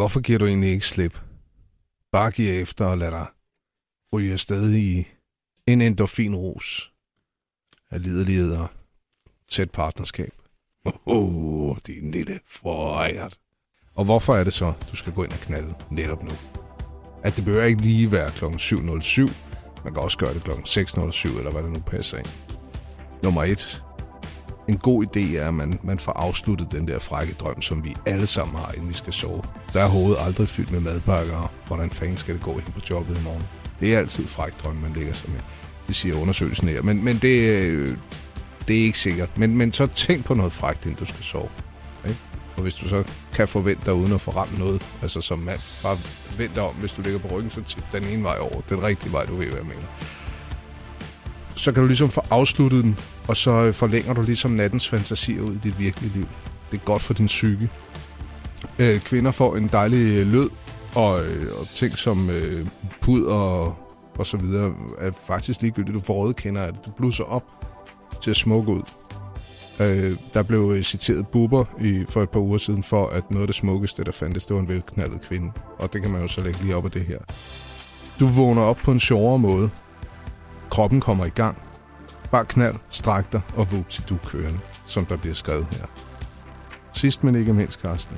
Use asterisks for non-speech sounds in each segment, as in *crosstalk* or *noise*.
Hvorfor giver du egentlig ikke slip? Bare giv efter og lad dig ryge afsted i en endorfinrus af liderlighed og tæt partnerskab. Åh, oh, din lille forejert. Og hvorfor er det så, du skal gå ind og knalde netop nu? At det behøver ikke lige være kl. 7.07. Man kan også gøre det kl. 6.07, eller hvad det nu passer ind. Nummer 1. En god idé er, at man, man får afsluttet den der frække drøm, som vi alle sammen har, inden vi skal sove. Der er hovedet aldrig fyldt med madpakker, og hvordan fanden skal det gå hen på jobbet i morgen? Det er altid fræk drøm, man lægger sig med. Det siger undersøgelsen her. Men, men det, øh, det er ikke sikkert. Men, men så tænk på noget frækt, inden du skal sove. Ikke? Og hvis du så kan forvente dig uden at få ramt noget, altså som mand, bare vent dig om, hvis du ligger på ryggen, så tip den ene vej over. Den rigtige vej, du ved, hvad jeg mener. Så kan du ligesom få afsluttet den, og så øh, forlænger du ligesom nattens fantasier ud i dit virkelige liv. Det er godt for din psyke. Øh, kvinder får en dejlig øh, lød, og, øh, og ting som øh, pud og, og så videre er faktisk ligegyldigt. Du får røde kender at Du blusser op til at smukke ud. Øh, der blev citeret Buber i, for et par uger siden for, at noget af det smukkeste, der fandtes, det var en velknaldet kvinde. Og det kan man jo så lægge lige op af det her. Du vågner op på en sjovere måde. Kroppen kommer i gang. Bare knald, stræk dig og vup til du kørende, som der bliver skrevet her. Sidst men ikke mindst, Karsten.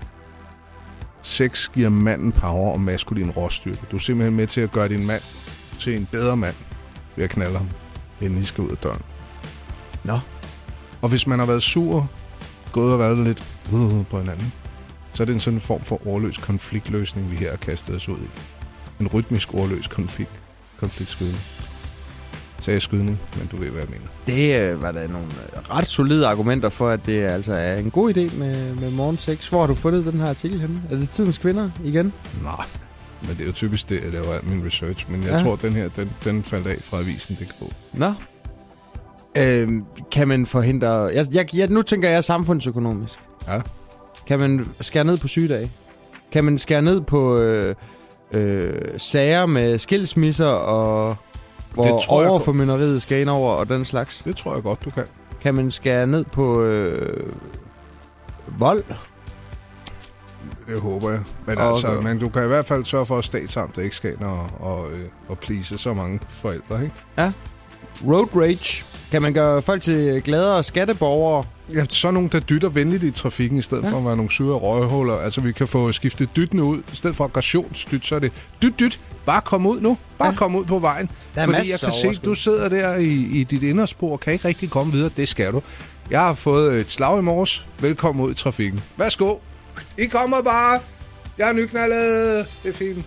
Sex giver manden power og maskulin råstyrke. Du er simpelthen med til at gøre din mand til en bedre mand ved at knalde ham, inden I skal ud af døren. Nå. Og hvis man har været sur, gået og været lidt på hinanden, så er det en sådan form for ordløs konfliktløsning, vi her har kastet os ud i. En rytmisk ordløs konflikt, konfliktskydning. Sagde skydning, men du ved, hvad jeg mener. Det øh, var da nogle øh, ret solide argumenter for, at det altså er en god idé med, med morgensex. Hvor har du fundet den her artikel henne? Er det Tidens Kvinder igen? Nej, men det er jo typisk det, jeg laver min research. Men jeg Ja. tror, at den her, den, den faldt af fra avisen.dk. Nå. Øh, kan man forhindre... Jeg, jeg, jeg, nu tænker jeg samfundsøkonomisk. Ja. Kan man skære ned på sygedage? Kan man skære ned på øh, øh, sager med skilsmisser og hvor Det tror jeg overformynderiet skal ind over og den slags? Det tror jeg godt, du kan. Kan man skære ned på øh, vold? Det håber jeg. Men, Og- altså, men du kan i hvert fald sørge for, at statsamt ikke skal ind og, og, øh, og please så mange forældre, ikke? Road rage? Kan man gøre folk til gladere skatteborgere? Ja, så nogen, der dytter venligt i trafikken, i stedet Ja. for at være nogle sure røghuller. Altså, vi kan få skiftet dyttene ud. I stedet for aggressionsdyt, så er det dyt, dyt. Bare kom ud nu. Bare Ja. kom ud på vejen. Der er Fordi jeg kan se, du sidder der i, i dit inderspor og kan ikke rigtig komme videre. Det skal du. Jeg har fået et slag i morges. Velkommen ud i trafikken. Værsgo. I kommer bare. Jeg er nyknaldet. Det er fint.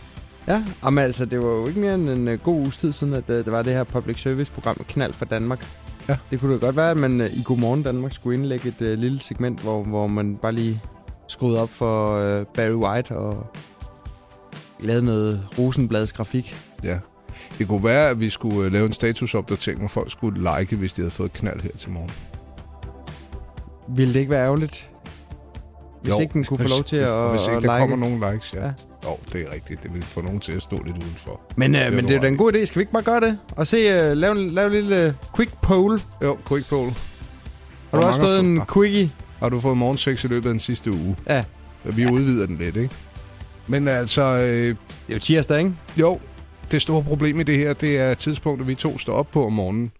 Ja, men altså, det var jo ikke mere end en uh, god uges tid siden, at uh, der var det her public service program Knald for Danmark. Ja. Det kunne da godt være, at man uh, i Godmorgen Danmark skulle indlægge et uh, lille segment, hvor, hvor man bare lige skruede op for uh, Barry White og lavede noget Rosenblads grafik. Ja. Det kunne være, at vi skulle øh, lave en statusopdatering, hvor folk skulle like, hvis de havde fået et knald her til morgen. Ville det ikke være ærgerligt, hvis Jo, ikke den kunne få *laughs* lov til at, Hvis ikke at der like? kommer nogen likes, ja. Ja. Ja. Jo, det er rigtigt. Det vil få nogen til at stå lidt udenfor. Men, er men det er ret en god idé. Skal vi ikke bare gøre det? Og se, uh, lave, en, lave en lille uh, quick poll. Jo, quick poll. Har du også fået en *laughs* quickie? Har du fået morgensex i løbet af den sidste uge? Ja. Vi udvider den lidt, ikke? Men altså, øh, Det er jo tirsdag, ikke? jo, det store problem i det her, det er tidspunktet, vi to står op på om morgenen.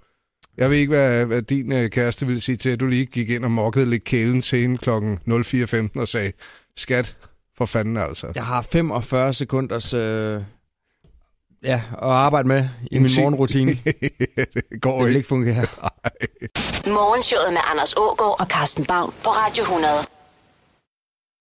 Jeg ved ikke, hvad, hvad din øh, kæreste ville sige til, at du lige gik ind og mokkede lidt kælen til hende klokken 04.15 og sagde, skat, for fanden altså. Jeg har 45 sekunders øh, ja, at arbejde med i En min ti- morgenrutine. *laughs* det går Det vil ikke. ikke fungere. *laughs* Morgenshowet med Anders Ågaard og Carsten Baum på Radio 100.